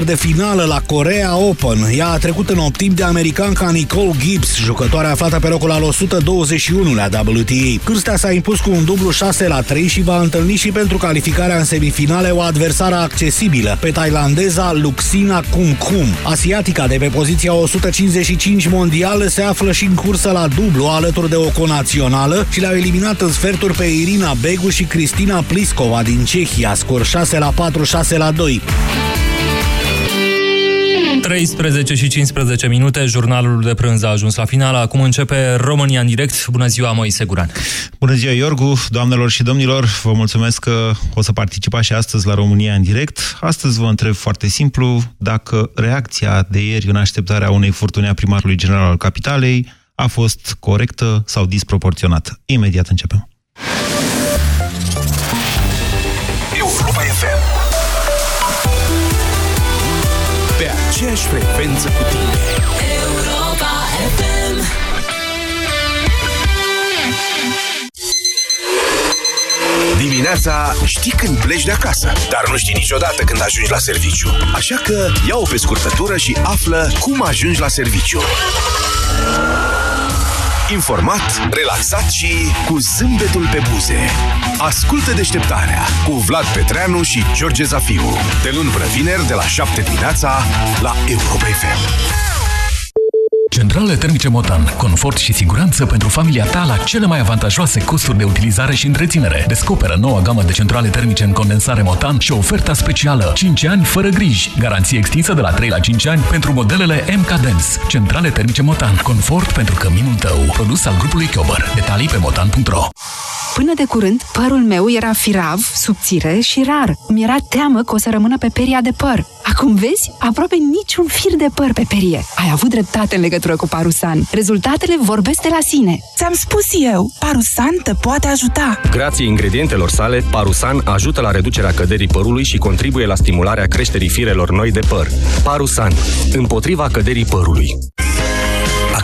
sferturilor de finală la Korea Open. Ea a trecut în optim de americanca Nicole Gibbs, jucătoarea aflată pe locul al 121 la WTA. Cârstea s-a impus cu un dublu 6 la 3 și va întâlni și pentru calificarea în semifinale o adversară accesibilă, pe tailandeza Luxina Kumkum. Asiatica de pe poziția 155 mondială se află și în cursă la dublu alături de o conațională și le-au eliminat în sferturi pe Irina Begu și Cristina Pliskova din Cehia, scor 6 la 4, 6 la 2. 13 și 15 minute, jurnalul de prânz a ajuns la final. Acum începe România în direct. Bună ziua, Moise Guran. Bună ziua, Iorgu, doamnelor și domnilor. Vă mulțumesc că o să participați și astăzi la România în direct. Astăzi vă întreb foarte simplu dacă reacția de ieri în așteptarea unei furtuni a primarului general al Capitalei a fost corectă sau disproporționată. Imediat începem. Aceeași frecvență cu tine Europa FM Dimineața știi când pleci de acasă, dar nu știi niciodată când ajungi la serviciu. Așa că ia-o pe scurtătură și află cum ajungi la serviciu. Informat, relaxat și cu zâmbetul pe buze. Ascultă deșteptarea cu Vlad Petreanu și George Zafiu. De luni până vineri, de la 7 dimineața, la Europa FM. Centrale termice Motan. Confort și siguranță pentru familia ta la cele mai avantajoase costuri de utilizare și întreținere. Descoperă noua gamă de centrale termice în condensare Motan și oferta specială 5 ani fără griji. Garanție extinsă de la 3 la 5 ani pentru modelele MK Dance. Centrale termice Motan. Confort pentru căminul tău. Produs al grupului Chiober. Detalii pe motan.ro Până de curând, părul meu era firav, subțire și rar. Mi-era teamă că o să rămână pe peria de păr. Acum vezi, aproape niciun fir de păr pe perie. Ai avut dreptate în legătură cu Parusan. Rezultatele vorbesc de la sine. Ți-am spus eu, Parusan te poate ajuta. Grație ingredientelor sale, Parusan ajută la reducerea căderii părului și contribuie la stimularea creșterii firelor noi de păr. Parusan. Împotriva căderii părului.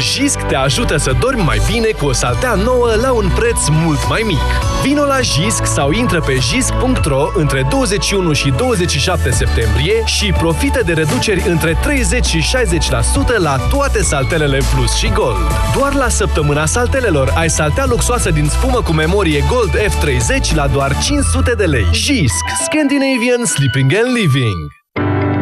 Jisc te ajută să dormi mai bine cu o saltea nouă la un preț mult mai mic. Vino la Jisc sau intră pe jisc.ro între 21 și 27 septembrie și profită de reduceri între 30 și 60% la toate saltelele Plus și Gold. Doar la săptămâna saltelelor ai saltea luxoasă din spumă cu memorie Gold F30 la doar 500 de lei. Jisc, Scandinavian Sleeping and Living.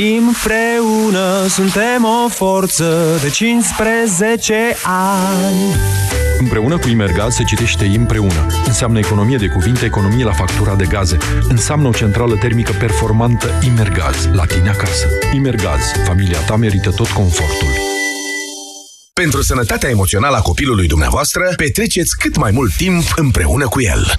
Împreună suntem o forță de 15 ani. Împreună cu Imergaz se citește împreună. Înseamnă economie de cuvinte, economie la factura de gaze. Înseamnă o centrală termică performantă Imergaz, la tine acasă. Imergaz, familia ta merită tot confortul. Pentru sănătatea emoțională a copilului dumneavoastră, petreceți cât mai mult timp împreună cu el.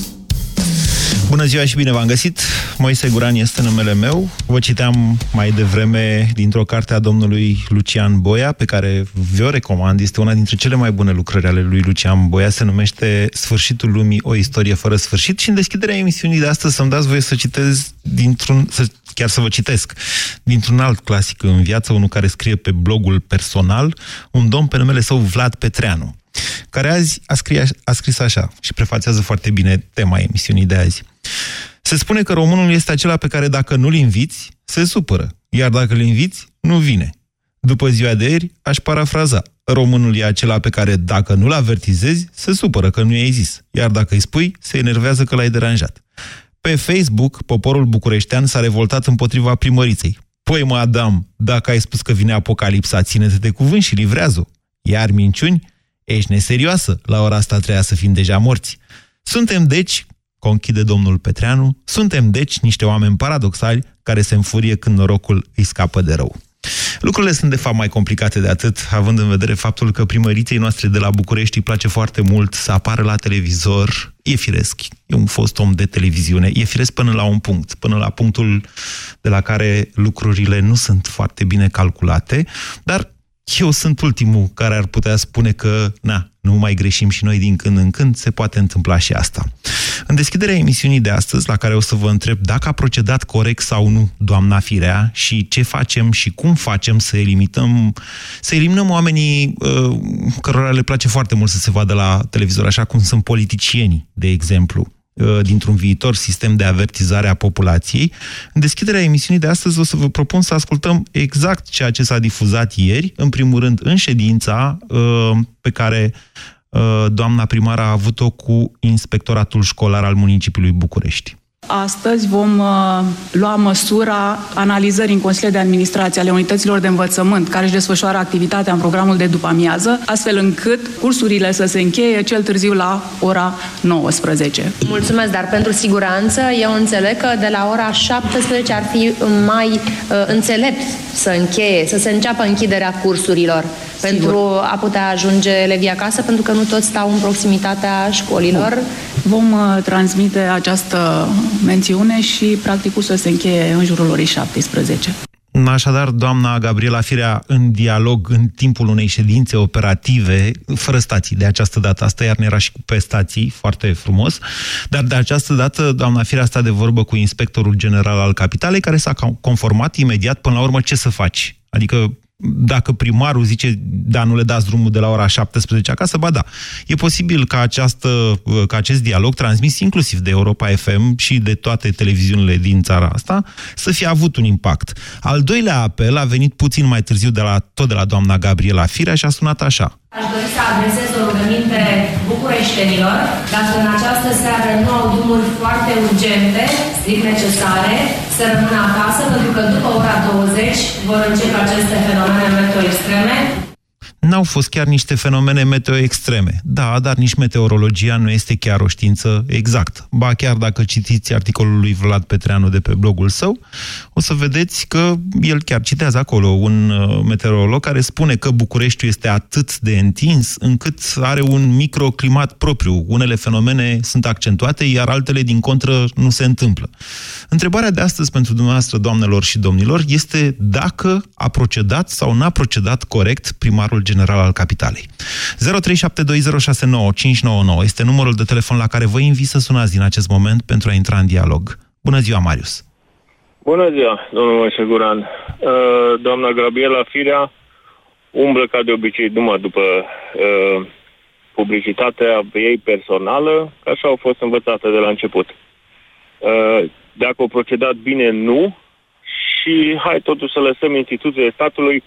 Bună ziua și bine v-am găsit! Moise Guran este numele meu. Vă citeam mai devreme dintr-o carte a domnului Lucian Boia, pe care vi-o recomand. Este una dintre cele mai bune lucrări ale lui Lucian Boia. Se numește Sfârșitul lumii, o istorie fără sfârșit. Și în deschiderea emisiunii de astăzi să-mi dați voie să citez dintr-un... Să, chiar să vă citesc dintr-un alt clasic în viață, unul care scrie pe blogul personal, un domn pe numele său Vlad Petreanu care azi a, scrie, aș scris așa și prefațează foarte bine tema emisiunii de azi. Se spune că românul este acela pe care dacă nu-l inviți, se supără, iar dacă îl inviți, nu vine. După ziua de ieri, aș parafraza. Românul e acela pe care, dacă nu-l avertizezi, se supără că nu i-ai zis. Iar dacă îi spui, se enervează că l-ai deranjat. Pe Facebook, poporul bucureștean s-a revoltat împotriva primăriței. Păi, mă, Adam, dacă ai spus că vine apocalipsa, ține-te de cuvânt și livrează-o. Iar minciuni? Ești neserioasă. La ora asta treia să fim deja morți. Suntem, deci, conchide domnul Petreanu, suntem, deci, niște oameni paradoxali care se înfurie când norocul îi scapă de rău. Lucrurile sunt de fapt mai complicate de atât, având în vedere faptul că primăriței noastre de la București îi place foarte mult să apară la televizor. E firesc, e un fost om de televiziune, e firesc până la un punct, până la punctul de la care lucrurile nu sunt foarte bine calculate, dar eu sunt ultimul care ar putea spune că, na, nu mai greșim și noi din când în când, se poate întâmpla și asta. În deschiderea emisiunii de astăzi, la care o să vă întreb dacă a procedat corect sau nu doamna Firea și ce facem și cum facem să eliminăm, să eliminăm oamenii uh, cărora le place foarte mult să se vadă la televizor, așa cum sunt politicienii, de exemplu uh, dintr-un viitor sistem de avertizare a populației. În deschiderea emisiunii de astăzi o să vă propun să ascultăm exact ceea ce s-a difuzat ieri, în primul rând în ședința uh, pe care Uh, doamna primar a avut-o cu inspectoratul școlar al municipiului București. Astăzi vom uh, lua măsura analizării în Consiliul de Administrație ale unităților de învățământ care își desfășoară activitatea în programul de după amiază, astfel încât cursurile să se încheie cel târziu la ora 19. Mulțumesc, dar pentru siguranță eu înțeleg că de la ora 17 ar fi mai uh, înțelept să încheie, să se înceapă închiderea cursurilor Sigur. pentru a putea ajunge elevii acasă, pentru că nu toți stau în proximitatea școlilor. Vom uh, transmite această mențiune și practicul să se încheie în jurul orii 17. Așadar, doamna Gabriela Firea, în dialog în timpul unei ședințe operative, fără stații de această dată, asta iar era și pe stații, foarte frumos, dar de această dată doamna Firea sta de vorbă cu inspectorul general al capitalei, care s-a conformat imediat până la urmă ce să faci. Adică dacă primarul zice, da, nu le dați drumul de la ora 17 acasă, ba da. E posibil ca, această, ca acest dialog transmis inclusiv de Europa FM și de toate televiziunile din țara asta să fie avut un impact. Al doilea apel a venit puțin mai târziu de la, tot de la doamna Gabriela Firea și a sunat așa. Aș dori să adresez o rugăminte bucureștenilor, dacă în această seară nu au drumuri foarte urgente, strict necesare, să rămână acasă, pentru că după ora 20 vor începe aceste fenomene meteo extreme N-au fost chiar niște fenomene meteo extreme. Da, dar nici meteorologia nu este chiar o știință exactă. Ba chiar dacă citiți articolul lui Vlad Petreanu de pe blogul său, o să vedeți că el chiar citează acolo un uh, meteorolog care spune că Bucureștiul este atât de întins încât are un microclimat propriu. Unele fenomene sunt accentuate, iar altele, din contră, nu se întâmplă. Întrebarea de astăzi pentru dumneavoastră, doamnelor și domnilor, este dacă a procedat sau n-a procedat corect primarul general al capitalei. 0372069599 este numărul de telefon la care vă invit să sunați din acest moment pentru a intra în dialog. Bună ziua, Marius! Bună ziua, domnul Moise Guran. Uh, doamna Gabriela Firea umblă ca de obicei numai după uh, publicitatea ei personală, că așa au fost învățate de la început. Uh, dacă au procedat bine, nu, și hai totuși să lăsăm instituțiile statului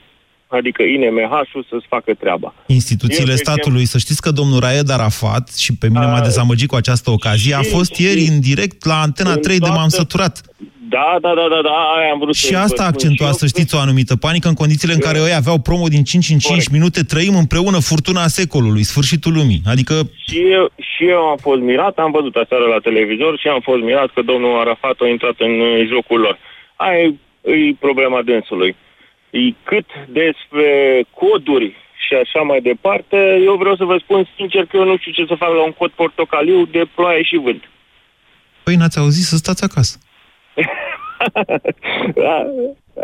adică INMH-ul să-ți facă treaba. Instituțiile Eu, statului, să știți că domnul Raed Arafat, și pe mine m-a dezamăgit cu această ocazie, și, a fost și, ieri în direct la Antena 3 de m-am săturat. Da, da, da, da, da, aia am vrut Și să asta accentua, să știți, o anumită panică în condițiile în care ei aveau promo din 5 în 5 Corect. minute, trăim împreună furtuna secolului, sfârșitul lumii. Adică... Și eu, și eu am fost mirat, am văzut aseară la televizor și am fost mirat că domnul Arafat a intrat în jocul lor. Aia e, e problema dânsului. Cât despre coduri și așa mai departe, eu vreau să vă spun sincer că eu nu știu ce să fac la un cod portocaliu de ploaie și vânt. Păi n-ați auzit să stați acasă. da,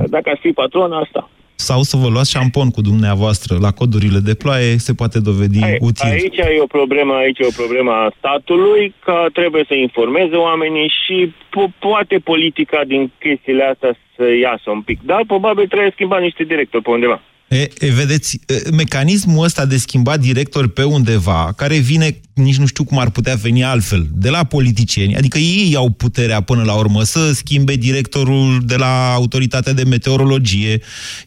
dacă ar fi patron, asta. Sau să vă luați șampon cu dumneavoastră la codurile de ploaie, se poate dovedi Ai, util. Aici e o problemă, aici e o problemă a statului, că trebuie să informeze oamenii și po- poate politica din chestiile astea să iasă un pic. Dar probabil trebuie schimbat niște directori pe undeva. E, e, vedeți, mecanismul ăsta de schimbat director pe undeva, care vine, nici nu știu cum ar putea veni altfel, de la politicieni, adică ei au puterea până la urmă să schimbe directorul de la autoritatea de meteorologie,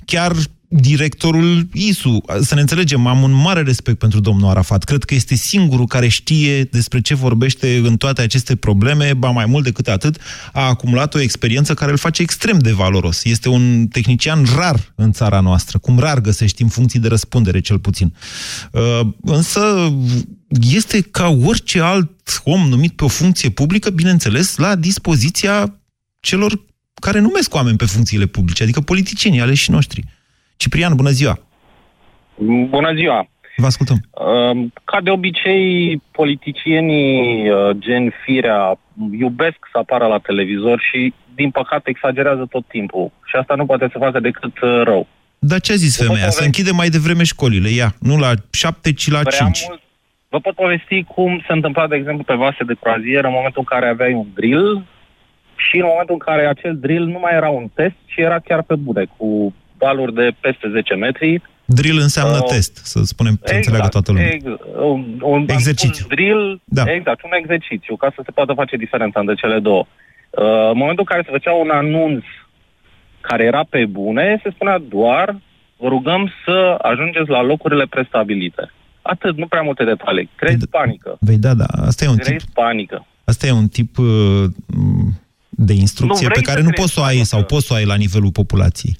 chiar directorul ISU. Să ne înțelegem, am un mare respect pentru domnul Arafat. Cred că este singurul care știe despre ce vorbește în toate aceste probleme, ba mai mult decât atât, a acumulat o experiență care îl face extrem de valoros. Este un tehnician rar în țara noastră, cum rar găsești în funcții de răspundere, cel puțin. Uh, însă este ca orice alt om numit pe o funcție publică, bineînțeles, la dispoziția celor care numesc oameni pe funcțiile publice, adică politicienii aleși noștri. Ciprian, bună ziua! Bună ziua! Vă ascultăm. Ca de obicei, politicienii uh, gen Firea iubesc să apară la televizor și, din păcate, exagerează tot timpul. Și asta nu poate să facă decât uh, rău. Dar ce a zis Vă femeia? pot Să închide mai devreme școlile, ia. Nu la șapte, ci la Prea cinci. mult. Vă pot povesti cum se întâmpla, de exemplu, pe vase de croazieră în momentul în care aveai un drill și în momentul în care acel drill nu mai era un test, ci era chiar pe bune, cu valuri de peste 10 metri. Drill înseamnă Uh, test, să spunem, să înțeleagă toată lumea. Exact. Un, un, Exercițiu. Un drill, Da. exact, un exercițiu, ca să se poată face diferența între cele două. Uh, în momentul în care se făcea un anunț care era pe bune, se spunea doar vă rugăm să ajungeți la locurile prestabilite. Atât, nu prea multe detalii. Creezi panică. Vei da, da, asta e un tip, Creezi panică. asta e un tip uh, de instrucție Nu pe vrei care să nu crezi poți să o ai sau poți să o ai la nivelul populației.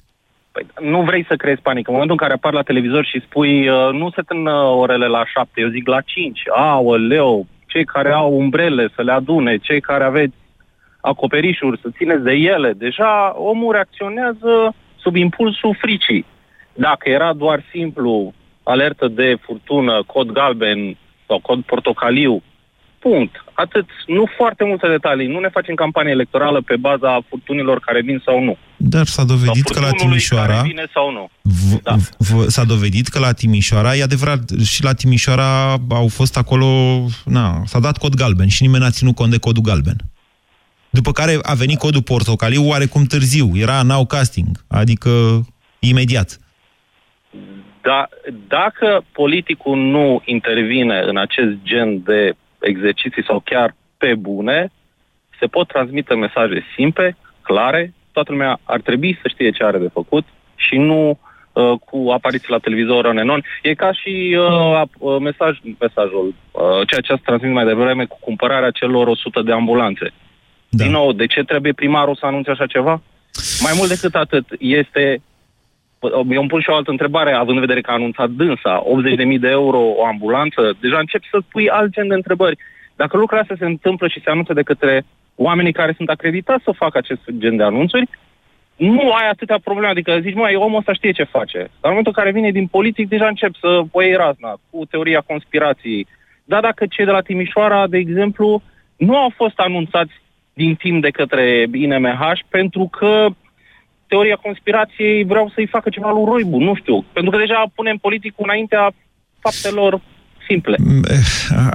Păi, nu vrei să creezi panică. În momentul în care apar la televizor și spui uh, nu se tână orele la șapte, eu zic la cinci. Aoleu, cei care au umbrele să le adune, cei care aveți acoperișuri să țineți de ele. Deja omul reacționează sub impulsul fricii. Dacă era doar simplu alertă de furtună, cod galben sau cod portocaliu, punct. Atât. Nu foarte multe detalii. Nu ne facem campanie electorală pe baza furtunilor care vin sau nu. Dar s-a dovedit Sau că la furtunului Timișoara... Care vine sau nu. V- v- S-a dovedit că la Timișoara, e adevărat, și la Timișoara au fost acolo, na, s-a dat cod galben și nimeni n-a ținut cont de codul galben. După care a venit codul portocaliu oarecum târziu, era now casting, adică imediat. Da, dacă politicul nu intervine în acest gen de exerciții sau chiar pe bune, se pot transmite mesaje simple, clare, toată lumea ar trebui să știe ce are de făcut și nu uh, cu apariții la televizor în enon. E ca și uh, ap- uh, mesaj, mesajul, uh, ceea ce ați transmis mai devreme cu cumpărarea celor 100 de ambulanțe. Da. Din nou, de ce trebuie primarul să anunțe așa ceva? Mai mult decât atât, este eu îmi pun și o altă întrebare, având în vedere că a anunțat dânsa 80.000 de euro o ambulanță, deja începi să pui alt gen de întrebări. Dacă lucrurile astea se întâmplă și se anunță de către oamenii care sunt acreditați să facă acest gen de anunțuri, nu ai atâtea probleme, adică zici, măi, omul ăsta știe ce face. Dar în momentul în care vine din politic, deja încep să o iei razna cu teoria conspirației. Dar dacă cei de la Timișoara, de exemplu, nu au fost anunțați din timp de către INMH pentru că teoria conspirației vreau să-i facă ceva lui Roibu, nu știu. Pentru că deja punem politicul înaintea faptelor simple.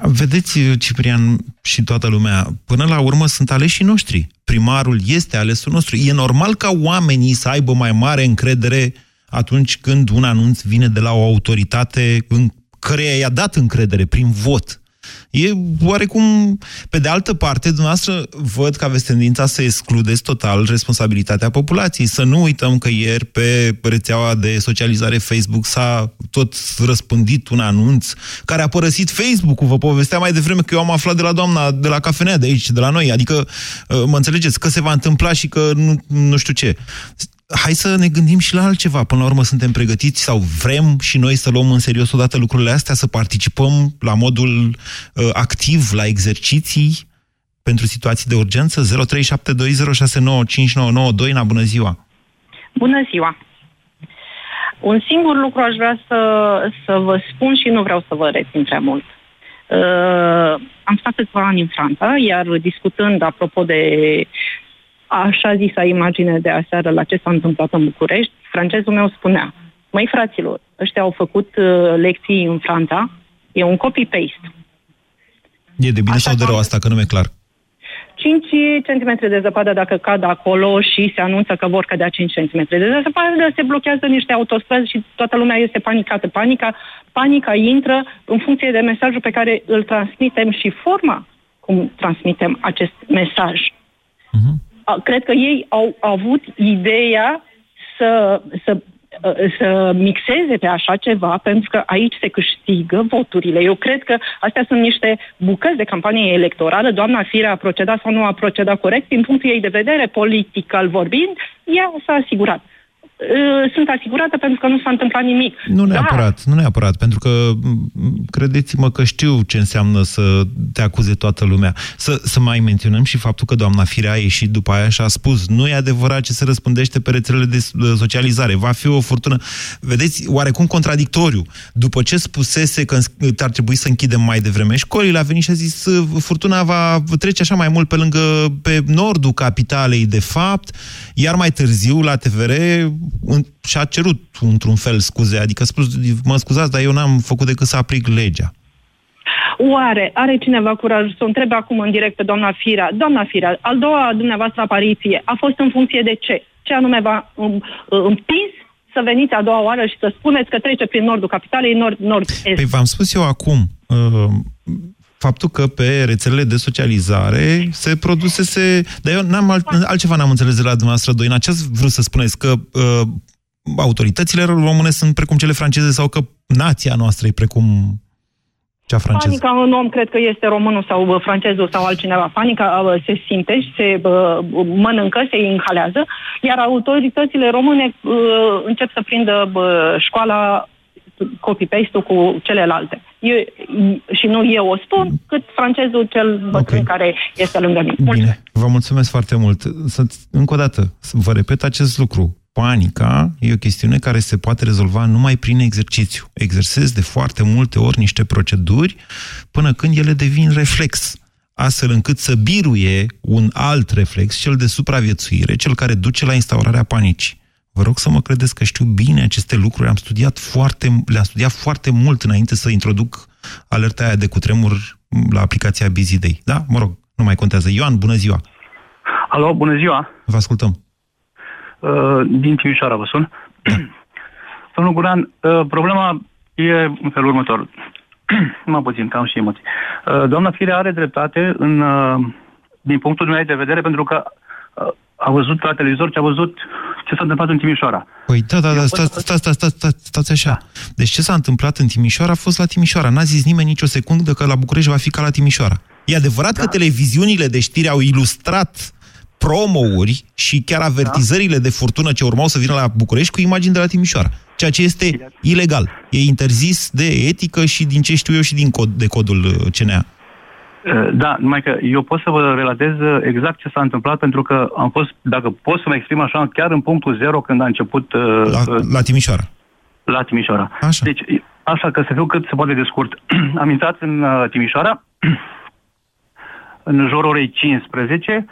Vedeți, Ciprian și toată lumea, până la urmă sunt aleșii noștri. Primarul este alesul nostru. E normal ca oamenii să aibă mai mare încredere atunci când un anunț vine de la o autoritate în căreia i-a dat încredere prin vot. E oarecum... Pe de altă parte, dumneavoastră văd că aveți tendința să excludeți total responsabilitatea populației. Să nu uităm că ieri pe rețeaua de socializare Facebook s-a tot răspândit un anunț care a părăsit Facebook-ul. Vă povesteam mai devreme că eu am aflat de la doamna de la cafenea de aici, de la noi. Adică, mă înțelegeți, că se va întâmpla și că nu, nu știu ce hai să ne gândim și la altceva. Până la urmă suntem pregătiți sau vrem și noi să luăm în serios odată lucrurile astea, să participăm la modul uh, activ la exerciții pentru situații de urgență? 0372069599 Doina, bună ziua! Bună ziua! Un singur lucru aș vrea să, să vă spun și nu vreau să vă rețin prea mult. Uh, am stat câțiva ani în Franța, iar discutând apropo de așa zisa imagine de aseară la ce s-a întâmplat în București, francezul meu spunea, măi fraților, ăștia au făcut uh, lecții în Franța, e un copy-paste. E de bine Așa sau de rău asta, că nu e clar? 5 cm de zăpadă dacă cad acolo și se anunță că vor cădea 5 cm de zăpadă, se blochează niște autostrăzi și toată lumea este panicată. Panica, panica intră în funcție de mesajul pe care îl transmitem și forma cum transmitem acest mesaj. Uh-huh. Cred că ei au avut ideea să, să uh, să mixeze pe așa ceva, pentru că aici se câștigă voturile. Eu cred că astea sunt niște bucăți de campanie electorală. Doamna Firea a procedat sau nu a procedat corect, din punctul ei de vedere, politic al vorbind, ea s-a asigurat. Uh, sunt asigurată pentru că nu s-a întâmplat nimic. Nu neapărat, nu neapărat, pentru că m, credeți-mă că știu ce înseamnă să te acuze toată lumea. Să, să mai menționăm și faptul că doamna Firea a ieșit după aia și a spus nu e adevărat ce se răspândește pe rețelele de s- de socializare, va fi o furtună. Vedeți, oarecum contradictoriu. După ce spusese că îns- ar trebui să închidem mai devreme școlile, a venit și a zis furtuna va trece așa mai mult pe lângă, pe nordul capitalei, de fapt, iar mai târziu la TVR în- și-a cerut într-un fel scuze, adică a spus, mă scuzați, dar eu n-am făcut decât să aplic legea. Oare are cineva curaj să o întrebe acum în direct pe doamna Firea? Doamna Firea, al doua dumneavoastră apariție a fost în funcție de ce? Ce anume v-a um, împins să veniți a doua oară și să spuneți că trece prin nordul capitalei, nord, nord-est? Păi v-am spus eu acum, uh, faptul că pe rețelele de socializare se produsese... Dar eu n-am alt, altceva n-am înțeles de la dumneavoastră doi. Ce ați vrut să spuneți? Că uh, autoritățile române sunt precum cele franceze sau că nația noastră e precum cea franceză? Panica în om cred că este românul sau uh, francezul sau altcineva. Panica uh, se simte și se uh, mănâncă, se inhalează, iar autoritățile române uh, încep să prindă uh, școala copy-paste-ul cu celelalte. Eu, și nu eu o spun, cât francezul cel bătrân okay. care este lângă mine. Bine, vă mulțumesc foarte mult. Să, încă o dată, să vă repet acest lucru. Panica e o chestiune care se poate rezolva numai prin exercițiu. Exersezi de foarte multe ori niște proceduri până când ele devin reflex, astfel încât să biruie un alt reflex, cel de supraviețuire, cel care duce la instaurarea panicii. Vă rog să mă credeți că știu bine aceste lucruri, am studiat foarte, le-am studiat foarte mult înainte să introduc alerta aia de cutremur la aplicația Busy Day. Da? Mă rog, nu mai contează. Ioan, bună ziua! Alo, bună ziua! Vă ascultăm. Uh, din Timișoara vă sun. Domnul Guran, uh, problema e în felul următor. mă puțin, că am și emoții. Uh, doamna Firea are dreptate în, uh, din punctul meu de vedere, pentru că uh, a văzut la televizor ce a văzut ce s-a întâmplat în Timișoara. Păi da, da, da, stați, stați, stați, stați, stați, stați așa. Deci ce s-a întâmplat în Timișoara a fost la Timișoara. N-a zis nimeni nicio secundă că la București va fi ca la Timișoara. E adevărat da. că televiziunile de știri au ilustrat promouri și chiar avertizările de furtună ce urmau să vină la București cu imagini de la Timișoara. Ceea ce este ilegal. E interzis de etică și din ce știu eu și din cod, de codul uh, CNA. Uh, Da, numai că eu pot să vă relatez uh, exact ce s-a întâmplat, pentru că am fost, dacă pot să mă exprim așa, chiar în punctul zero când a început... La, la Timișoara. La Timișoara. Așa. Deci, așa că să fiu cât se poate de scurt. am intrat în uh, Timișoara, în jurul orei 15,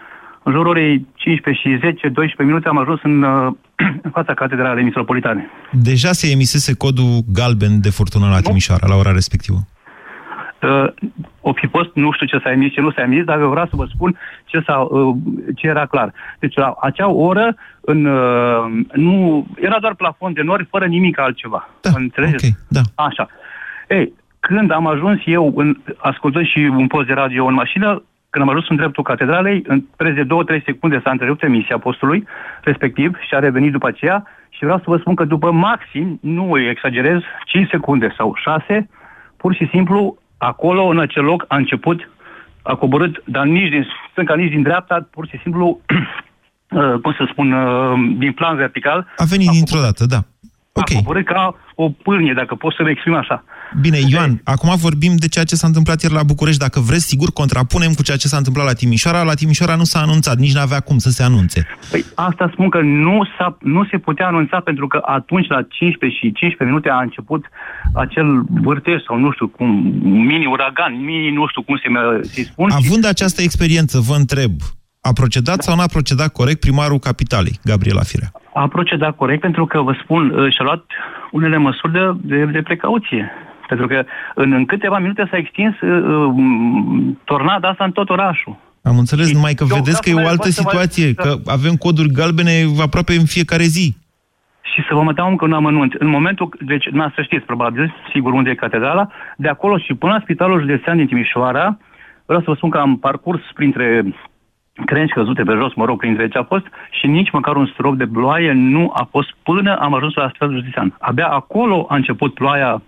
în jurul orei 15 și 10-12 minute am ajuns în, uh, în fața catedralei metropolitane. Deja se emisese codul galben de furtună la Timișoara, la ora respectivă. Uh, o fi fost, nu știu ce s-a emis, ce nu s-a emis, dar eu vreau să vă spun ce, s-a, uh, ce era clar. Deci la acea oră în, uh, nu, era doar plafon de nori, fără nimic altceva. Da, Înțelegeți? ok, da. Așa. Ei, când am ajuns eu, în, ascultând și un post de radio în mașină, când am ajuns în dreptul catedralei, în preț de 2-3 secunde s-a întrerupt emisia postului respectiv și a revenit după aceea și vreau să vă spun că după maxim, nu exagerez, 5 secunde sau 6, pur și simplu, acolo, în acel loc, a început, a coborât, dar nici din stânga, nici din dreapta, pur și simplu, uh, cum să spun, uh, din plan vertical, A venit dintr-o dată, da. A coborât ca o pârnie, dacă pot să-mi exprim așa. Bine, Ioan, acum vorbim de ceea ce s-a întâmplat ieri la București. Dacă vreți, sigur, contrapunem cu ceea ce s-a întâmplat la Timișoara. La Timișoara nu s-a anunțat, nici n-avea cum să se anunțe. Păi asta spun că nu, s-a, nu se putea anunța pentru că atunci la 15 și 15 minute a început acel vârtej sau nu știu cum, mini-uragan, mini nu știu cum se să spun. Având această experiență, vă întreb, a procedat sau n-a procedat corect primarul capitalei, Gabriela Firea? A procedat corect pentru că, vă spun, uh, și-a luat unele măsuri de, de, de precauție. Pentru că în, în câteva minute s-a extins uh, uh, tornada asta în tot orașul. Am înțeles, numai că eu vedeți că vreau e să o mai- altă să vă- situație, să- că avem coduri galbene aproape în fiecare zi. Și să vă mai dau încă un amănunt. În momentul, deci, n să știți probabil, sigur unde e catedrala, de acolo și până la Spitalul Județean din Timișoara, vreau să vă spun că am parcurs printre crengi căzute pe jos, mă rog, printre ce a fost, și nici măcar un strop de ploaie nu a fost până am ajuns la Stratul Justițian. Abia acolo a început ploaia,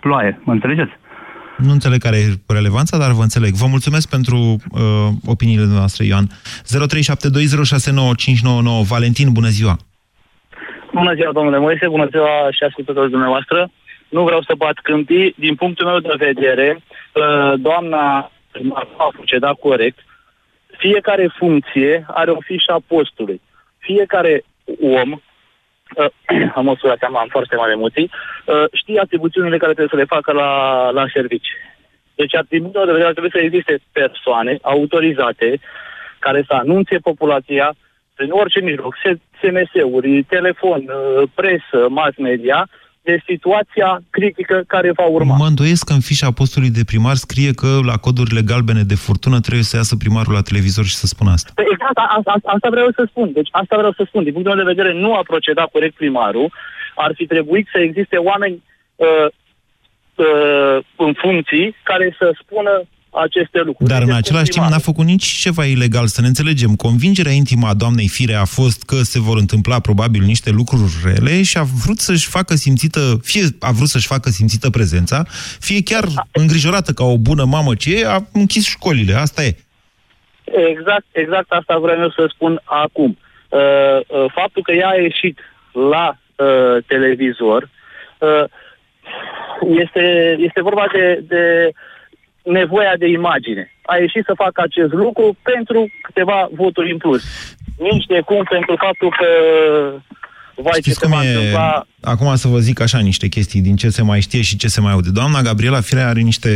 ploaie, mă înțelegeți? Nu înțeleg care e relevanța, dar vă înțeleg. Vă mulțumesc pentru uh, opiniile noastre, Ioan. 0372069599. Valentin, bună ziua! Bună ziua, domnule Moise, bună ziua și ascultătorii dumneavoastră. Nu vreau să bat câmpii. Din punctul meu de vedere, uh, doamna a procedat corect. Fiecare funcție are o fișă a postului. Fiecare om, uh, am măsurat, am, am foarte mari emoții, uh, știe atribuțiunile care trebuie să le facă la, la servici. Deci, atribuțiile de vedere ar trebui să existe persoane autorizate care să anunțe populația prin orice mijloc, SMS-uri, telefon, uh, presă, mass media, de situația critică care va urma. Mă îndoiesc că în fișa postului de primar scrie că la codurile galbene de furtună trebuie să iasă primarul la televizor și să spună asta. Păi exact, a, a, asta vreau să spun. Deci asta vreau să spun. Din punctul meu de vedere, nu a procedat corect primarul. Ar fi trebuit să existe oameni uh, uh, în funcții care să spună aceste lucruri. Dar în același timp n-a făcut nici ceva ilegal, să ne înțelegem. Convingerea intimă a doamnei Fire a fost că se vor întâmpla probabil niște lucruri rele și a vrut să-și facă simțită, fie a vrut să-și facă simțită prezența, fie chiar îngrijorată ca o bună mamă ce e, a închis școlile. Asta e. Exact, exact asta vreau eu să spun acum. Uh, uh, faptul că ea a ieșit la uh, televizor uh, este, este vorba de, de nevoia de imagine. A ieșit să facă acest lucru pentru câteva voturi în plus. Nici de cum pentru faptul că vai Știți ce se cum va e... întâmpla. Acum să vă zic așa niște chestii din ce se mai știe și ce se mai aude. Doamna Gabriela Firea are niște,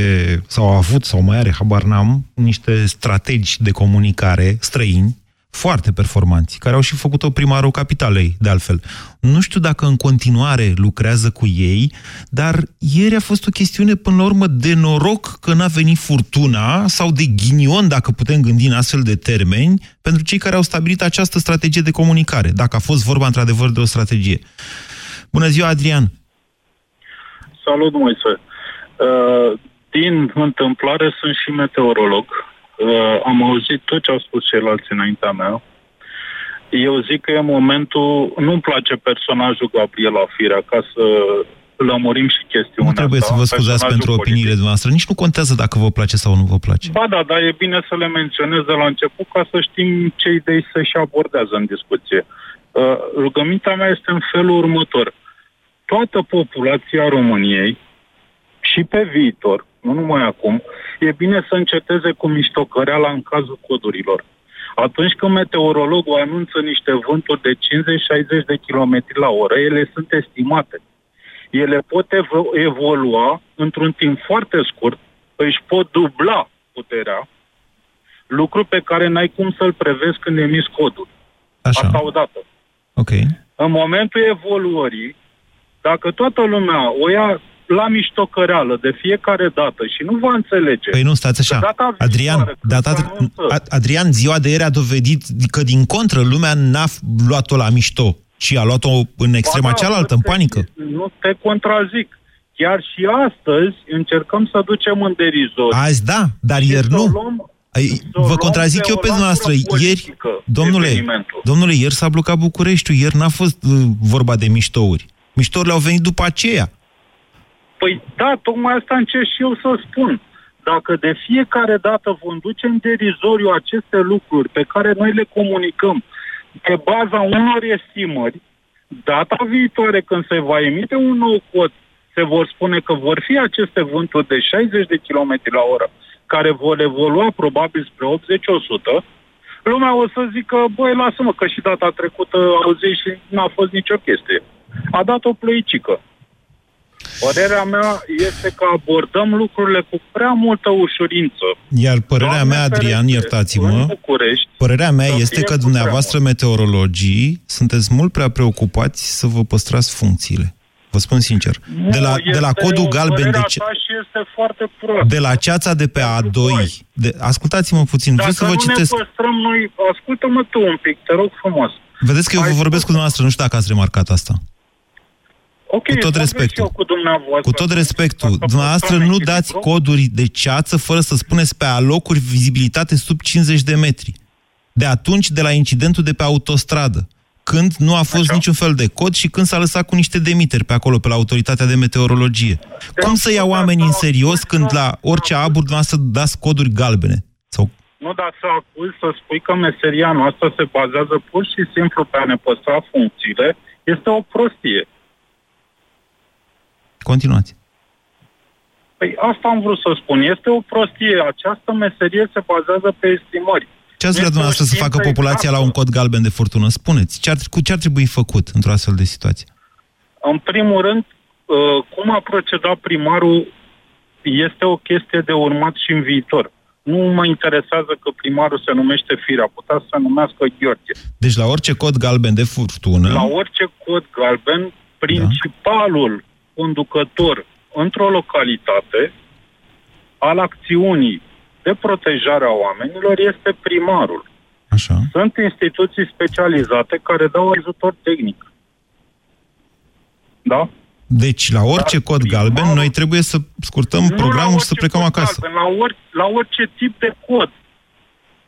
sau a avut, sau mai are, habar n-am, niște strategi de comunicare străini, foarte performanți, care au și făcut-o primarul capitalei, de altfel. Nu știu dacă în continuare lucrează cu ei, dar ieri a fost o chestiune, până la urmă, de noroc că n-a venit furtuna sau de ghinion, dacă putem gândi în astfel de termeni, pentru cei care au stabilit această strategie de comunicare, dacă a fost vorba într-adevăr de o strategie. Bună ziua, Adrian! Salut, Moise! Uh, din întâmplare sunt și meteorolog. Uh, am auzit tot ce au spus ceilalți înaintea mea. Eu zic că e momentul... Nu-mi place personajul Gabriela Firea, ca să lămurim și chestiunea Nu trebuie asta. să vă scuzați Personajul pentru politic. opiniile noastre. Nici nu contează dacă vă place sau nu vă place. Ba da, dar e bine să le menționez de la început ca să știm ce idei se și abordează în discuție. Uh, rugămintea mea este în felul următor. Toată populația României și pe viitor, nu numai acum, e bine să înceteze cu miștocăreala în cazul codurilor. Atunci când meteorologul anunță niște vânturi de 50-60 de km la oră, ele sunt estimate. Ele pot evo- evolua într-un timp foarte scurt, își pot dubla puterea, lucru pe care n-ai cum să-l prevezi când emiți codul. Așa. Asta odată. Ok. În momentul evoluării, dacă toată lumea o ia la miștocăreală de fiecare dată și nu va înțelege... Păi nu, stați așa. că data Adrian, viitoare, când data, se anunță- A- Adrian, ziua de ieri a dovedit că din contră lumea n-a f- luat-o la mișto, ci a luat-o în extrema Ba da, cealaltă, în te- panică. Nu te contrazic. Chiar și astăzi încercăm să ducem în derizor. Azi da, dar Și ieri să o nu. luăm- Ai, să o vă luăm contrazic pe eu o pe latură dumneavoastră. Ieri, politică, domnule, evenimentul. domnule, ieri s-a blocat Bucureștiul, ieri n-a fost uh, vorba de miștouri. Miștourile au venit după aceea. Păi da, tocmai asta încerc și eu să spun. Dacă de fiecare dată vom duce în derizoriu aceste lucruri pe care noi le comunicăm pe baza unor estimări, data viitoare când se va emite un nou cod, se vor spune că vor fi aceste vânturi de 60 de km la oră care vor evolua probabil spre 80-100, lumea o să zică, băi, lasă-mă, că și data trecută auzi și n-a fost nicio chestie. A dat o plăicică. Părerea mea este că abordăm lucrurile cu prea multă ușurință. Iar părerea Doamne mea, Adrian, ferește, iertați-mă, în București, părerea mea să este fie că cu dumneavoastră, meteorologii, sunteți mult prea preocupați să vă păstrați funcțiile. Vă spun sincer. De la, Nu, de la este codul o galben de, părerea ce, ta și este foarte proastă. de la ceața de pe A2, de, ascultați-mă puțin, vreau Dacă să vă nu citesc. ne păstrăm noi, ascultă-mă tu un pic, te rog frumos. Vedeți că eu vă vorbesc cu dumneavoastră, nu știu dacă ați remarcat asta. Ok, Cu tot vorbesc respectul. și eu cu dumneavoastră. Cu tot respectul, dumneavoastră nu dați coduri de ceață fără să spuneți pe alocuri vizibilitate sub 50 de metri. De atunci, de la incidentul de pe autostradă, când nu a fost Așa. niciun fel de cod și când s-a lăsat cu niște demiteri pe acolo, pe la autoritatea de meteorologie. De Cum să ia oamenii în serios când la orice abur dumneavoastră dați coduri galbene? Sau... Nu, dar să acuz să spui că meseria noastră se bazează pur și simplu pe a ne păstra funcțiile, este o prostie. Continuați. Păi asta am vrut să spun. Este o prostie. Această meserie se bazează pe estimări. Ce ați vrea dumneavoastră să facă populația la un cod galben de furtună? Spuneți, ce ar, cu ce ar trebui făcut într-o astfel de situație? În primul rând, uh, cum a procedat primarul este o chestie de urmat și în viitor. Nu mă interesează că primarul se numește Firea, putea să se numească Gheorghe. Deci la orice cod galben de furtună... La orice cod galben, principalul da. Conducător într-o localitate al acțiunii de protejare a oamenilor este primarul. Așa. Sunt instituții specializate care dau ajutor tehnic. Da? Deci, la orice Dar cod primarul, galben, noi trebuie să scurtăm programul și să plecăm acasă. Galben, la, ori, la orice tip de cod.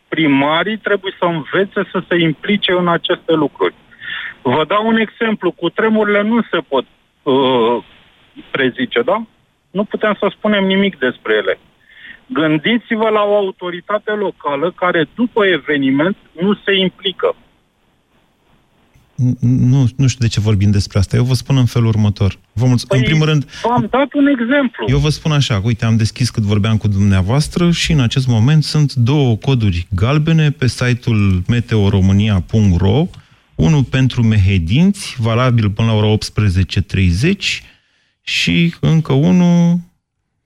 Primarii trebuie să învețe să se implice în aceste lucruri. Vă dau un exemplu. Cu tremurile nu se pot uh, prezice, da? Nu putem să spunem nimic despre ele. Gândiți-vă la o autoritate locală care după eveniment nu se implică. Nu, nu știu de ce vorbim despre asta. Eu vă spun în felul următor. Vă mulț- păi, în primul rând... am dat un exemplu. Eu vă spun așa, uite, am deschis cât vorbeam cu dumneavoastră și în acest moment sunt două coduri galbene pe site-ul meteoromania.ro unul pentru mehedinți, valabil până la ora 18.30 și încă unul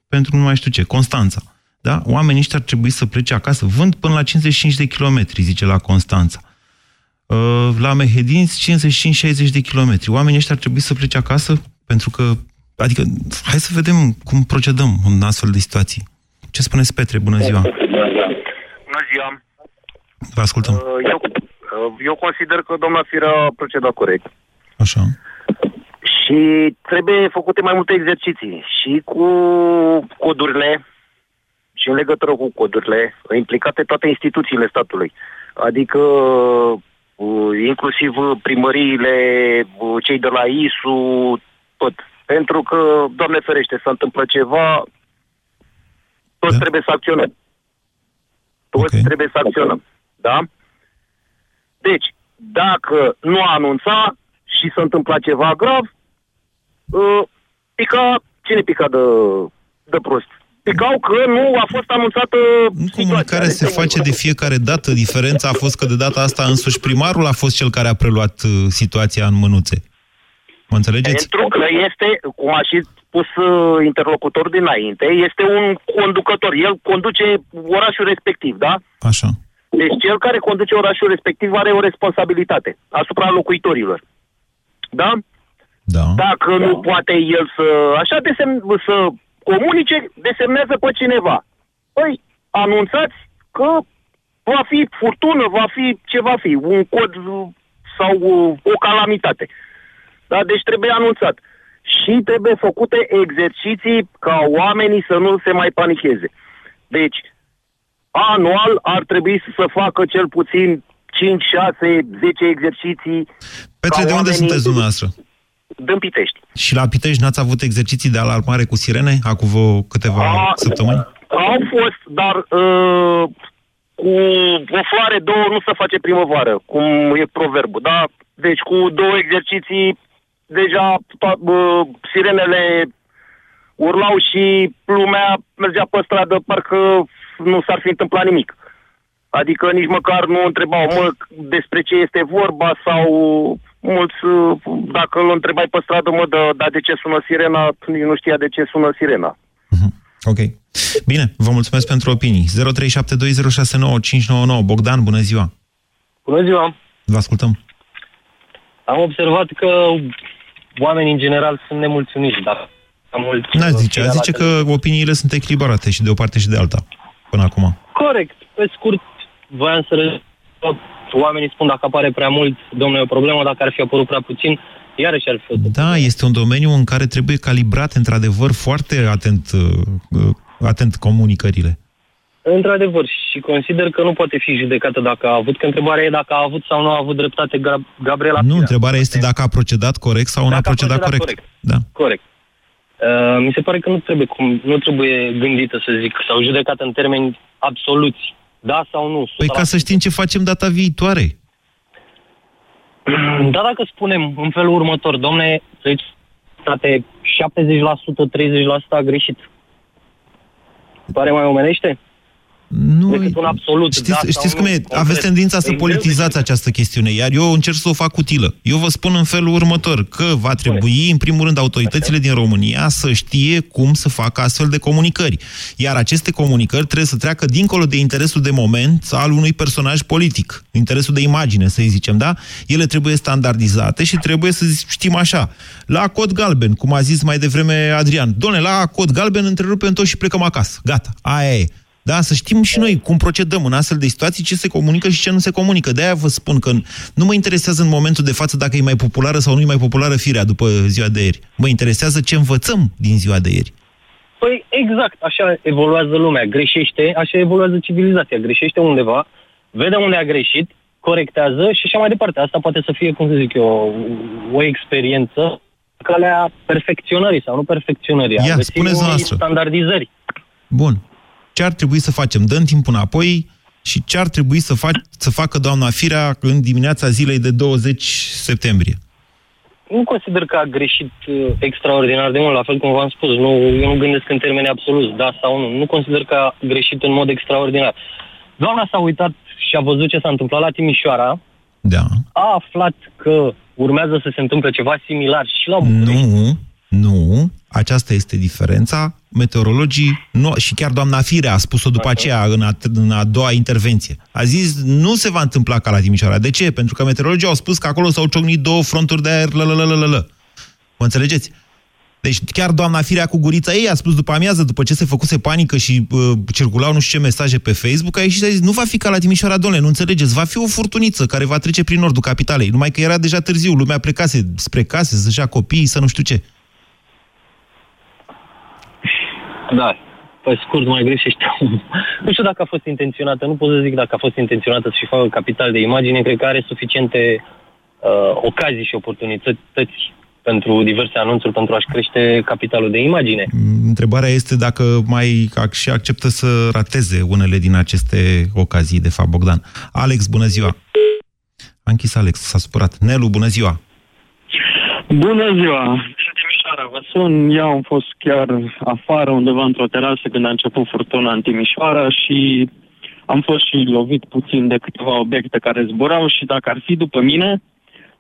pentru nu mai știu ce, Constanța. Da? Oamenii ăștia ar trebui să plece acasă. Vând până la 55 de kilometri, zice la Constanța. Uh, la Mehedinți, 55-60 de kilometri. Oamenii ăștia ar trebui să plece acasă pentru că... Adică, hai să vedem cum procedăm în astfel de situații. Ce spuneți, Petre? Bună ziua! Bună ziua! Vă ascultăm. Uh, eu, uh, eu consider că doamna Firea a procedat corect. Așa. Și trebuie făcute mai multe exerciții. Și cu codurile, și în legătură cu codurile, implicate toate instituțiile statului. Adică uh, inclusiv primăriile, uh, cei de la ISU, tot. Pentru că, Doamne ferește, se întâmplă ceva, toți da. trebuie să acționăm. Toți okay. trebuie să acționăm. Da? Deci, dacă nu anunța și se întâmpla ceva grav, uh, pica, cine pica de, de prost? Picau că nu a fost anunțată Comunicarea se face de fiecare dată. Diferența a fost că de data asta însuși primarul a fost cel care a preluat uh, situația în mânuțe. Mă înțelegeți? Pentru că este, cum a și spus uh, interlocutor dinainte, este un conducător. El conduce orașul respectiv, da? Așa. Deci cel care conduce orașul respectiv are o responsabilitate asupra locuitorilor. Da? Da. Dacă da. nu poate el să, așa, desem, să comunice, desemnează pe cineva. Păi, anunțați că va fi furtună, va fi ce va fi, un cod sau o calamitate. Da? Deci trebuie anunțat. Și trebuie făcute exerciții ca oamenii să nu se mai panicheze. Deci, anual ar trebui să facă cel puțin 5, 6, 10 exerciții. Petre, de unde sunteți dumneavoastră? Din Pitești. Și la Pitești n-ați avut exerciții de alarmare cu sirene acum vă câteva A, săptămâni? Au fost, dar uh, cu o floare două nu se face primăvară, cum e proverbul, da? Deci cu două exerciții deja to- uh, sirenele urlau și lumea mergea pe stradă, parcă nu s-ar fi întâmplat nimic. Adică nici măcar nu întrebau, mă, despre ce este vorba sau mulți, uh, dacă îl întrebai pe stradă, mă, dar da, de ce sună sirena, nici nu știa de ce sună sirena. Uh-huh. Ok. Bine, vă mulțumesc pentru opinii. 0372069599. Bogdan, bună ziua! Bună ziua! Vă ascultăm. Am observat că oamenii în general sunt nemulțumiți, dar mult... N-aș zice, aș zice că opiniile sunt echilibrate și de o parte și de alta, până acum. Corect. Pe scurt, voiam să oamenii spun dacă apare prea mult, domnule, e o problemă, dacă ar fi apărut prea puțin, iarăși ar fi Da, este un domeniu în care trebuie calibrat, într-adevăr, foarte atent, uh, atent comunicările. Într-adevăr, și și consider că nu poate fi judecată dacă a avut, că întrebarea e dacă a avut sau nu a avut dreptate Gra- Gabriela Nu, Firea. întrebarea este dacă a procedat corect sau nu a Dacă a procedat procedat corect. corect. Da. Corect. Uh, mi se pare că nu trebuie, cum, nu trebuie gândită, să zic, sau judecată în termeni absoluți. Da sau nu? Păi ca să știm ce facem data viitoare. Da, dacă spunem în felul următor, domne, să zici, frate, 70%, 30% a greșit. Pare mai omenește? Nu, Decât un absolut, știți, da sau știți nu, cum e? concret. Aveți tendința să E greu de politizați această chestiune, iar eu încerc să o fac utilă. Eu vă spun în felul următor, că va trebui, în primul rând, autoritățile din România să știe cum să facă astfel de comunicări. Iar aceste comunicări trebuie să treacă dincolo de interesul de moment al unui personaj politic, interesul de imagine, să zicem, da? Ele trebuie standardizate și trebuie să știm așa. La cod galben, cum a zis mai devreme Adrian, doamne, la cod galben întrerupem tot și plecăm acasă. Gata, aia e. Da, să știm și noi cum procedăm în astfel de situații, ce se comunică și ce nu se comunică. De-aia vă spun că nu mă interesează în momentul de față dacă e mai populară sau nu e mai populară firea după ziua de ieri. Mă interesează ce învățăm din ziua de ieri. Păi exact, așa evoluează lumea. Greșește, așa evoluează civilizația. Greșește undeva, vede unde a greșit, corectează și așa mai departe. Asta poate să fie, cum să zic eu, o, o experiență calea perfecționării sau nu perfecționării. a Ia, găsirii spuneți unei dumneavoastră. standardizări. Bun. Ce ar trebui să facem? Dăm timp înapoi și ce ar trebui să, fac, să facă doamna Firea în dimineața zilei de 20 septembrie? Nu consider că a greșit uh, extraordinar de mult, la fel cum v-am spus. Nu, eu nu gândesc în termeni absoluți, da sau nu. Nu consider că a greșit în mod extraordinar. Doamna s-a uitat și a văzut ce s-a întâmplat la Timișoara. Da. A aflat că urmează să se întâmple ceva similar și la București. Nu, nu, aceasta este diferența. Meteorologii, nu, și chiar doamna Firea a spus-o după aceea, în a, în a doua intervenție. A zis, nu se va întâmpla ca la Timișoara. De ce? Pentru că meteorologii au spus că acolo s-au ciocnit două fronturi de aer, lă. Mă înțelegeți? Deci chiar doamna Firea cu gurița ei a spus după amiază, după ce se făcuse panică și uh, circulau nu știu ce mesaje pe Facebook, a ieșit și a zis, nu va fi ca la Timișoara, domnule, nu înțelegeți, va fi o furtuniță care va trece prin nordul capitalei, numai că era deja târziu, lumea plecase spre case, să-și ia copiii, să nu știu ce. Da, pe scurt mai greșește. nu știu dacă a fost intenționată, nu pot să zic dacă a fost intenționată să-și facă capital de imagine, cred că are suficiente uh, ocazii și oportunități pentru diverse anunțuri pentru a-și crește capitalul de imagine. Întrebarea este dacă mai ac- și acceptă să rateze unele din aceste ocazii, de fapt, Bogdan. Alex, bună ziua! A închis Alex, s-a supărat. Nelu, bună ziua! Bună ziua! Din Timișoara vă sun. Eu am fost chiar afară, undeva într-o terasă, când a început furtuna în Timișoara și am fost și lovit puțin de câteva obiecte care zburau și dacă ar fi după mine,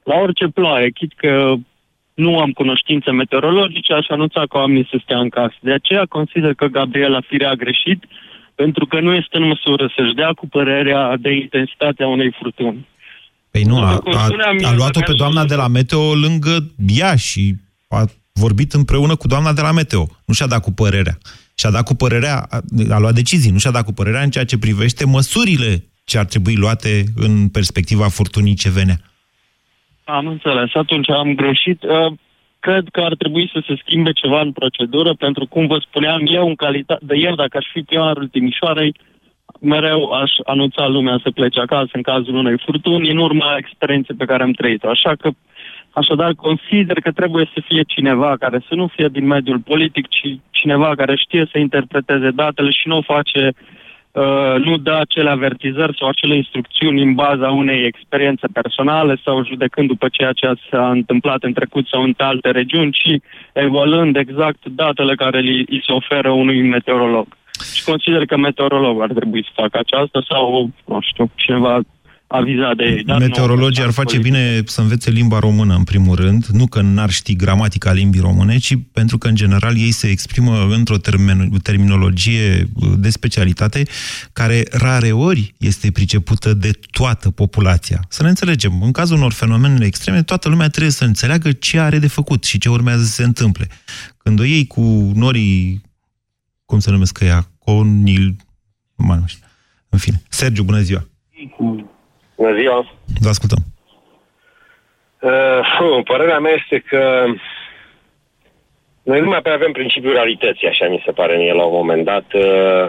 la orice ploaie, chit că nu am cunoștințe meteorologice, aș anunța că oamenii să stea în casă. De aceea consider că Gabriela Firea a greșit, pentru că nu este în măsură să-și dea cu părerea de intensitatea unei furtuni. Păi nu, a, cum a, spuneam, a eu luat-o dacă pe aș- doamna de la Meteo lângă ea și a vorbit împreună cu doamna de la Meteo. Nu și-a dat cu părerea. Și-a dat cu părerea, a, a luat decizii, nu și-a dat cu părerea în ceea ce privește măsurile ce ar trebui luate în perspectiva furtunii ce venea. Am înțeles. Atunci am greșit. Uh, Cred că ar trebui să se schimbe ceva în procedură, pentru cum vă spuneam, eu în calitate de eu, dacă aș fi primarul Timișoarei, mereu aș anunța lumea să plece acasă în cazul unei furtuni, în urma experienței pe care am trăit-o. Așa că, așadar, consider că trebuie să fie cineva care să nu fie din mediul politic, ci cineva care știe să interpreteze datele și nu face uh, nu dă acele avertizări sau acele instrucțiuni în baza unei experiențe personale sau judecând după ceea ce s-a întâmplat în trecut sau în alte regiuni, ci evaluând exact datele care li, îi se oferă unui meteorolog. Și consider că meteorologul ar trebui să facă aceasta sau, nu știu, cineva avizat de ei. Dar Meteorologii ar face bine să învețe limba română, în primul rând, nu că n-ar ști gramatica limbii române, ci pentru că, în general, ei se exprimă într-o termen, terminologie de specialitate care rareori este pricepută de toată populația. Să ne înțelegem, în cazul unor fenomene extreme, toată lumea trebuie să înțeleagă ce are de făcut și ce urmează să se întâmple. Când o iei cu norii, cum se numesc ea, conil, mai nu știu, în fine. Sergiu, bună ziua! Bună ziua! Vă ascultăm. Uh, părerea mea este că noi nu mai prea avem principiul realității, așa mi se pare mie la un moment dat. Uh,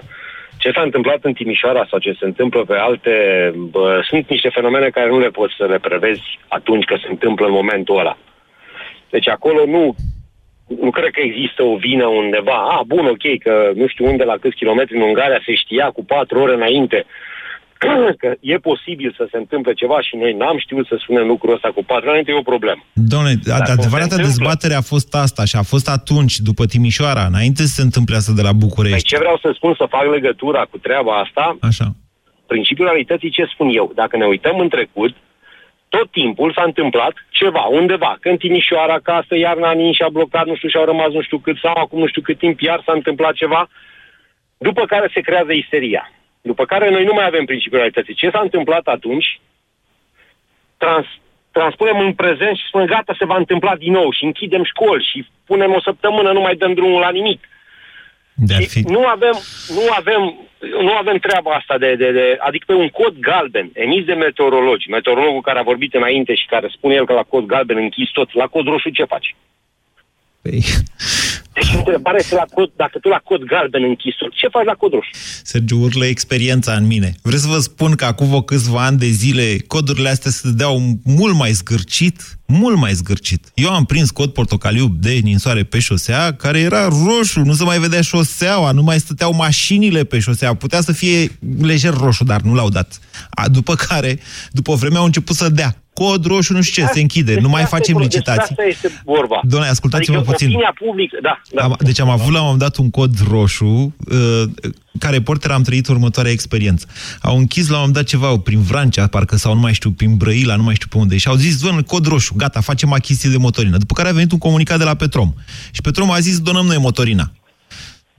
Ce s-a întâmplat în Timișoara sau ce se întâmplă pe alte... Bă, sunt niște fenomene care nu le poți să le prevezi atunci când se întâmplă în momentul ăla. Deci acolo nu, nu cred că există o vină undeva. A, bun, ok, că nu știu unde, la câți kilometri în Ungaria se știa cu patru ore înainte că e posibil să se întâmple ceva și noi n-am știut să spunem lucrul ăsta cu patru ani, e o problemă. Domnule, Dacă adevărata se întâmplă- dezbatere a fost asta și a fost atunci, după Timișoara, înainte să se întâmple asta de la Păi București. ce vreau să spun, să fac legătura cu treaba asta, Așa. principiul realității ce spun eu. Dacă ne uităm în trecut, tot timpul s-a întâmplat ceva, undeva, că în Timișoara acasă, iarna ninș și-a blocat, nu știu, și-au rămas nu știu cât, sau acum nu știu cât timp, iar s-a întâmplat ceva, după care se creează isteria. După care noi nu mai avem principiul realității. Ce s-a întâmplat atunci, trans, transpunem în prezent și spunem gata, se va întâmpla din nou și închidem școli și punem o săptămână, nu mai dăm drumul la nimic. Și nu avem, nu avem, nu avem treaba asta de, de, de, adică pe un cod galben emis de meteorologi, meteorologul care a vorbit înainte și care spune el că la cod galben închis tot, la cod roșu ce faci? Păi... Deci întrebarea este la cod, dacă tu la cod galben închis tot, ce faci la cod roșu? Sergiu urlă experiența în mine. Vreți să vă spun că acum vreo câțiva ani de zile codurile astea se dădeau mult mai zgârcit, mult mai zgârcit. Eu am prins cod portocaliu de ninsoare pe șosea, care era roșu, nu se mai vedea șoseaua, nu mai stăteau mașinile pe șosea. Putea să fie lejer roșu, dar nu l-au dat. A, după care, după o vreme, au început să dea cod roșu, nu știu ce, se închide, nu mai Despre facem asta e- licitații. Despre asta este vorba. Doamne, ascultați-mă adică puțin. opinia publică, da, da. Am, deci am avut la un moment dat un cod roșu, uh, ca reporter am trăit următoarea experiență. Au închis la un moment dat ceva prin Vrancea, parcă sau nu mai știu, prin Brăila, nu mai știu pe unde, și au zis, doamne, cod roșu, gata, facem achiziție de motorină. După care a venit un comunicat de la Petrom. Și Petrom a zis, donăm noi motorina.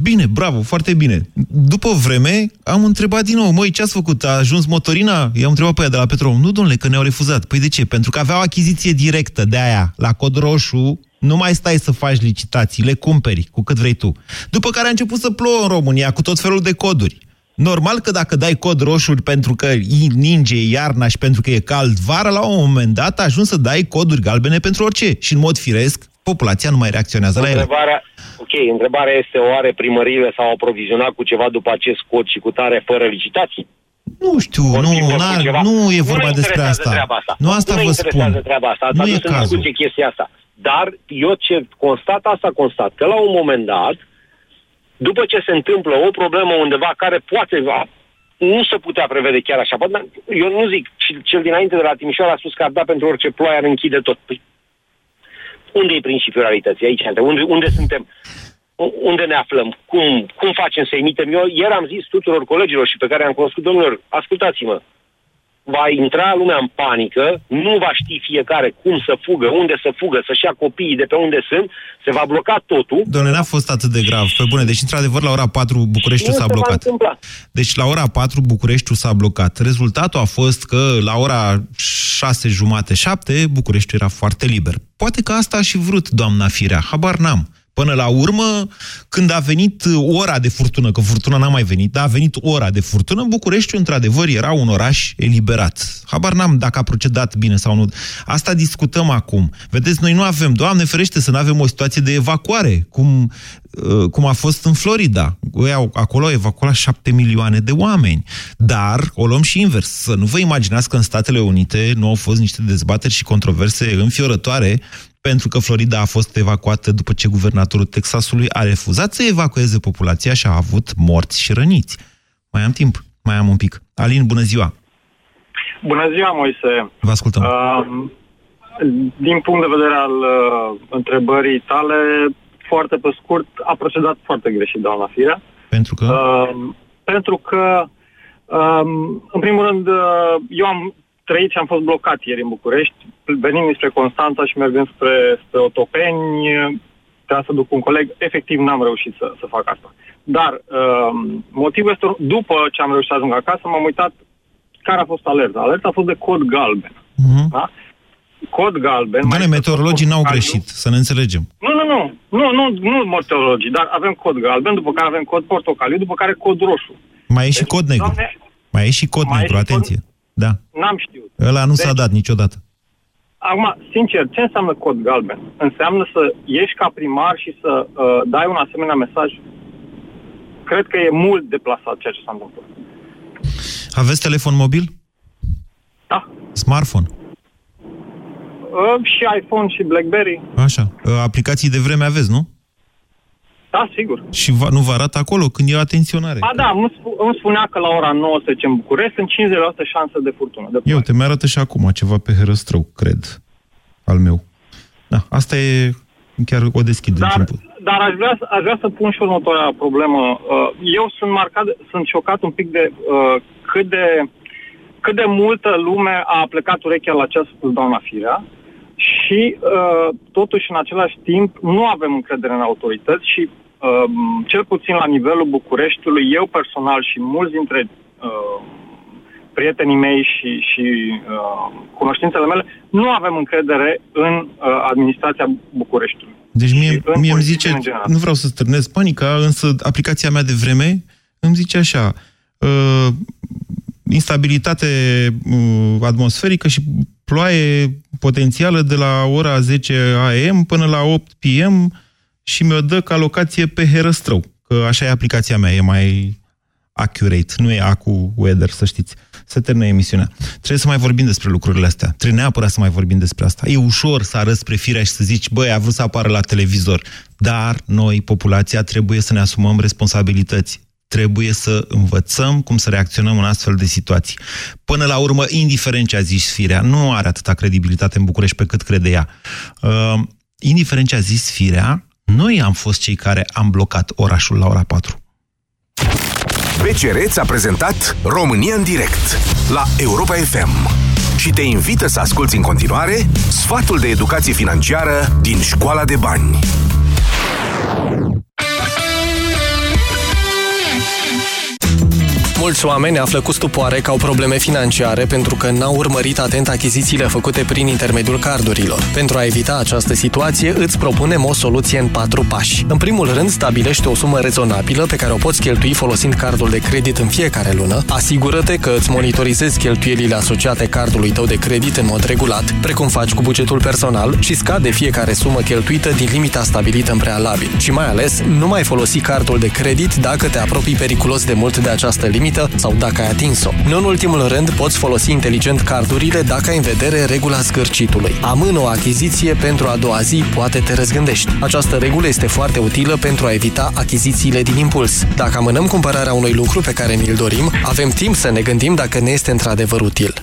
Bine, bravo, foarte bine. După o vreme, am întrebat din nou, măi, ce ați făcut? A ajuns motorina? I-am întrebat pe ea de la Petrom. Nu, domnule, că ne-au refuzat. Păi de ce? Pentru că aveau achiziție directă de aia, la cod roșu, nu mai stai să faci licitații, le cumperi cu cât vrei tu. După care a început să plouă în România cu tot felul de coduri. Normal că dacă dai cod roșu pentru că ninge iarna și pentru că e cald vara, la un moment dat ajungi să dai coduri galbene pentru orice. Și în mod firesc, populația nu mai reacționează la ele. Întrebarea, ok, întrebarea este oare primăriile s-au aprovizionat cu ceva după acest cod și cu tare fără licitații? Nu știu, nu, n-ar, nu e vorba ne despre interesează asta. Treaba asta. Nu asta ne vă interesează spun. treaba asta. Nu Ați e adus în cazul. discuție chestia asta. Dar eu ce constat, asta constat, că la un moment dat, după ce se întâmplă o problemă undeva care poate va- nu se putea prevede chiar așa. Bă, dar Eu nu zic, și cel dinainte de la Timișoara a spus că ar da pentru orice ploaie, ar închide tot. Păi, unde e principiul realității? Aici, unde, unde suntem? U- Unde ne aflăm? Cum, cum facem să emitem? Eu ieri am zis tuturor colegilor și pe care am cunoscut, domnilor, ascultați-mă, va intra lumea în panică, nu va ști fiecare cum să fugă, unde să fugă, să-și ia copiii de pe unde sunt, se va bloca totul. Doamne, n-a fost atât de grav. Pe bune, deci într-adevăr la ora 4 Bucureștiul Nu s-a se va blocat. întâmpla. Deci la ora 4 Bucureștiul s-a blocat. Rezultatul a fost că la ora 6 jumate, 7 Bucureștiul era foarte liber. Poate că asta a și vrut doamna Firea, habar n-am. Până la urmă, când a venit ora de furtună, că furtuna n-a mai venit, dar a venit ora de furtună, Bucureștiul, într-adevăr, era un oraș eliberat. Habar n-am dacă a procedat bine sau nu. Asta discutăm acum. Vedeți, noi nu avem, Doamne ferește, să nu avem o situație de evacuare, cum, uh, cum a fost în Florida. Ei au- Acolo au evacuat șapte milioane de oameni. Dar o luăm și invers. Să nu vă imaginați că în Statele Unite nu au fost niște dezbateri și controverse înfiorătoare pentru că Florida a fost evacuată după ce guvernatorul Texasului a refuzat să evacueze populația și a avut morți și răniți. Mai am timp, mai am un pic. Alin, bună ziua! Bună ziua, Moise. Vă ascultăm. Uh, din punct de vedere al uh, întrebării tale, foarte pe scurt, a procedat foarte greșit doamna Firea. Pentru că? Uh, pentru că, um, în primul rând, uh, eu am trăit și am fost blocat ieri în București, venind dinspre Constanța și mergând spre, spre Otopeni, trebuia să duc un coleg, efectiv n-am reușit să, să fac asta. Dar um, motivul este, după ce am reușit să ajung acasă, m-am uitat care a fost alerta. Alerta a fost de cod galben. Uh-huh. Da? Cod galben. Doamne, meteorologii n-au greșit, să ne înțelegem. Nu, nu, nu. Nu, nu, nu meteorologii, dar avem cod galben, după care avem cod portocaliu, după care cod roșu. Mai e și cod negru. Doamne, Mai e și cod Mai e negru, și cod- atenție. Da. n-am știut. Ăla nu s-a Deci- dat niciodată. Acum, sincer, ce înseamnă cod galben? Înseamnă să ieși ca primar și să uh, dai un asemenea mesaj cred că e mult deplasat ceea ce s-a întâmplat. Aveți telefon mobil? Da. Smartphone? Uh, și iPhone și BlackBerry. Așa. Uh, aplicații de vreme aveți, nu? Da, sigur. Și va, nu vă arată acolo când e atenționare? A, da, îmi, spu- îmi spunea că la ora 19 în București sunt 50% șanse de furtună. De Eu te mi arată și acum ceva pe herăstrău, cred, al meu. Da, asta e chiar o deschid din Dar, timpul. dar aș, vrea, să- aș vrea să pun și următoarea problemă. Uh, Eu sunt marcat, sunt șocat un pic de uh, cât de cât de multă lume a plecat urechea la ce a spus doamna Firea și uh, totuși în același timp nu avem încredere în autorități și uh, cel puțin la nivelul Bucureștiului, eu personal și mulți dintre uh, prietenii mei și, și uh, cunoștințele mele, nu avem încredere în uh, administrația Bucureștiului. Deci mie, în mie îmi politicieni zice, în general. nu vreau să stârnesc panica, însă aplicația mea de vreme îmi zice așa, uh, instabilitate uh, atmosferică și ploaie potențială de la ora 10 AM până la 8 PM și mi-o dă ca locație pe Herăstrău, că așa e aplicația mea, e mai accurate, nu e Acu Weather, să știți. Se termină emisiunea. Trebuie să mai vorbim despre lucrurile astea. Trebuie neapărat să mai vorbim despre asta. E ușor să arăți spre firea și să zici, băi, a vrut să apară la televizor. Dar noi, populația, trebuie să ne asumăm responsabilități. Trebuie să învățăm cum să reacționăm în astfel de situații. Până la urmă, indiferent ce a zis firea, nu are atâta credibilitate în București pe cât crede ea. Uh, indiferent ce a zis firea, noi am fost cei care am blocat orașul la ora 4. BCR ți-a prezentat România în direct la Europa FM și te invită să asculti în continuare sfatul de educație financiară din Școala de Bani. Mulți oameni află cu stupoare că au probleme financiare pentru că n-au urmărit atent achizițiile făcute prin intermediul cardurilor. Pentru a evita această situație, îți propunem o soluție în patru pași. În primul rând, stabilește o sumă rezonabilă pe care o poți cheltui folosind cardul de credit în fiecare lună. Asigură-te că îți monitorizezi cheltuielile asociate cardului tău de credit în mod regulat, precum faci cu bugetul personal și scade fiecare sumă cheltuită din limita stabilită în prealabil. Și mai ales, nu mai folosi cardul de credit dacă te apropii periculos de mult de această limită sau dacă ai atins-o. Nu în ultimul rând, poți folosi inteligent cardurile dacă ai în vedere regula zgârcitului. Amână o achiziție pentru a doua zi, poate te răzgândești. Această regulă este foarte utilă pentru a evita achizițiile din impuls. Dacă amânăm cumpărarea unui lucru pe care ni-l dorim, avem timp să ne gândim dacă ne este într-adevăr util.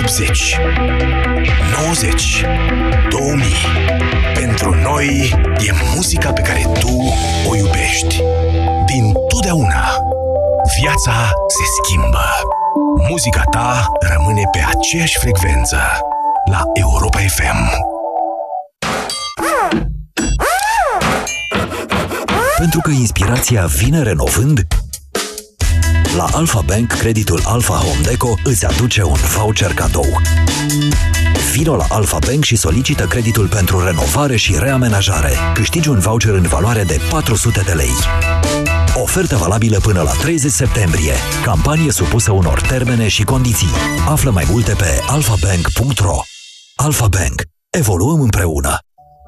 80, 90, 2000. Pentru noi e muzica pe care tu o iubești. Din totdeauna, viața se schimbă. Muzica ta rămâne pe aceeași frecvență la Europa FM. Pentru că inspirația vine renovând, la Alpha Bank, creditul Alpha Home Deco îți aduce un voucher cadou. Vino la Alpha Bank și solicită creditul pentru renovare și reamenajare. Câștigi un voucher în valoare de 400 de lei. Ofertă valabilă până la 30 septembrie. Campanie supusă unor termene și condiții. Află mai multe pe alphabank.ro Alpha Bank. Evoluăm împreună.